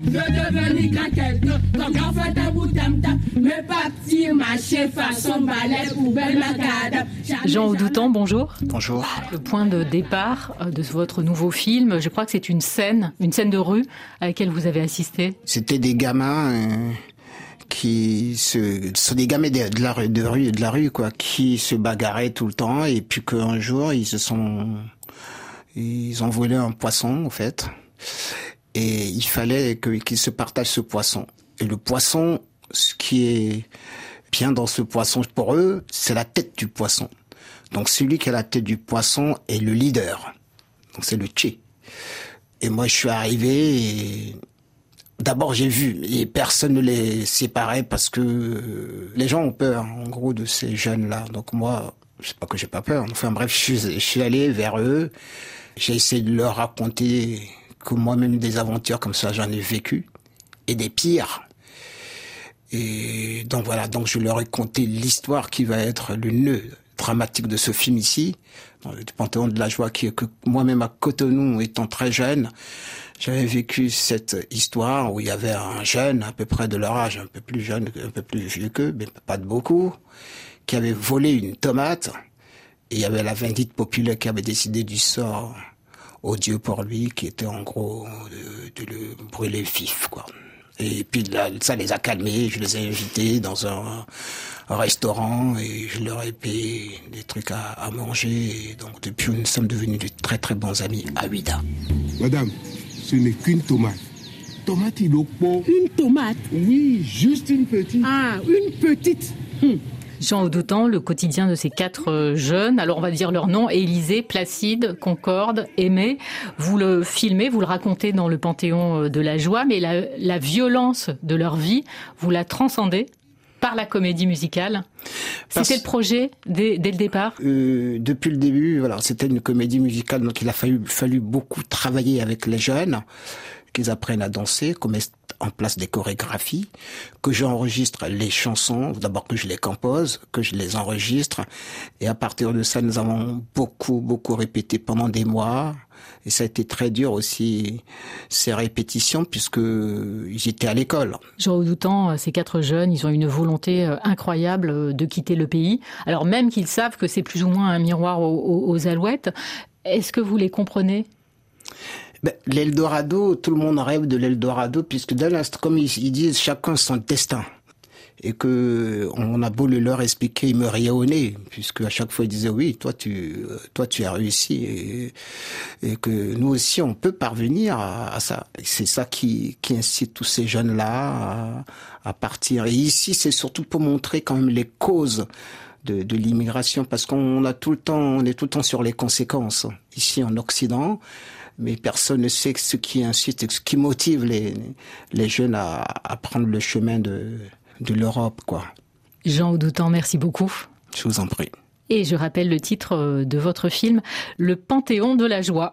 Je devenir grand quelqu'un, comme j'en fais un bout mais pas petit marché façon balai poubelle macadam. Jean Audoutan, bonjour. Bonjour. Le point de départ euh, de votre nouveau film, je crois que c'est une scène, une scène de rue à laquelle vous avez assisté. C'était des gamins euh, qui se, sont des gamins de, de la rue, de rue, de la rue quoi, qui se bagarraient tout le temps et puis qu'un jour ils se sont, ils ont volé un poisson en fait et il fallait qu'ils se partagent ce poisson. Et le poisson, ce qui est bien dans ce poisson pour eux, c'est la tête du poisson. Donc celui qui a la tête du poisson est le leader. Donc c'est le Tché. Et moi je suis arrivé et d'abord j'ai vu et personne ne les séparait parce que euh, les gens ont peur en gros de ces jeunes là. Donc moi, c'est pas que j'ai pas peur. Enfin bref, je je suis allé vers eux. J'ai essayé de leur raconter que moi-même des aventures comme ça j'en ai vécu et des pires. Et donc voilà, donc je leur ai conté l'histoire qui va être le nœud dramatique de ce film ici, dans le Panthéon de la joie, qui que moi-même à Cotonou, étant très jeune, j'avais vécu cette histoire où il y avait un jeune, à peu près de leur âge, un peu plus jeune, un peu plus vieux qu'eux, mais pas de beaucoup, qui avait volé une tomate, et il y avait la vindicte populaire qui avait décidé du sort odieux pour lui, qui était en gros de, de le brûler vif, quoi. Et puis là, ça les a calmés. Je les ai invités dans un, un restaurant et je leur ai payé des trucs à, à manger. Et donc depuis, nous sommes devenus de très très bons amis à Ouida. Madame, ce n'est qu'une tomate. Tomate ilokpo. Une tomate Oui, juste une petite. Ah, une petite. Hum. Jean Audoutan, le quotidien de ces quatre euh, jeunes, alors on va dire leur nom, Élisée, Placide, Concorde, Aimé. Vous le filmez, vous le racontez dans le Panthéon euh, de la joie, mais la, la violence de leur vie, vous la transcendez par la comédie musicale. C'était le projet dès, dès le départ? Euh, depuis le début, voilà, c'était une comédie musicale, donc il a fallu, fallu beaucoup travailler avec les jeunes, qu'ils apprennent à danser, mette en place des chorégraphies, que j'enregistre les chansons, d'abord que je les compose, que je les enregistre, et à partir de ça, nous avons beaucoup, beaucoup répété pendant des mois, et ça a été très dur aussi, ces répétitions, puisque j'étais à l'école. Jean Audoutan, euh, ces quatre jeunes, ils ont une volonté euh, incroyable euh, de quitter le pays. Alors même qu'ils savent que c'est plus ou moins un miroir aux alouettes, est-ce que vous les comprenez? Ben, L'Eldorado, tout le monde rêve de l'Eldorado, puisque dès l'instant, comme ils, disent, chacun son destin. Et que on a beau le leur expliquer, ils me riaient au nez, puisque à chaque fois ils disaient oui, toi tu, euh, toi tu as réussi, et, et que nous aussi on peut parvenir à, à ça. C'est ça qui, qui incite tous ces jeunes là à, à partir. Et ici, c'est surtout pour montrer quand même les causes de, de l'immigration, parce qu'on a tout le temps, on est tout le temps sur les conséquences ici en Occident mais personne ne sait ce qui incite, ce qui motive les, les jeunes à, à prendre le chemin de, de l'Europe, quoi. Jean Audoutan, merci beaucoup. Je vous en prie. Et je rappelle le titre euh, de votre film, Le Panthéon de la joie.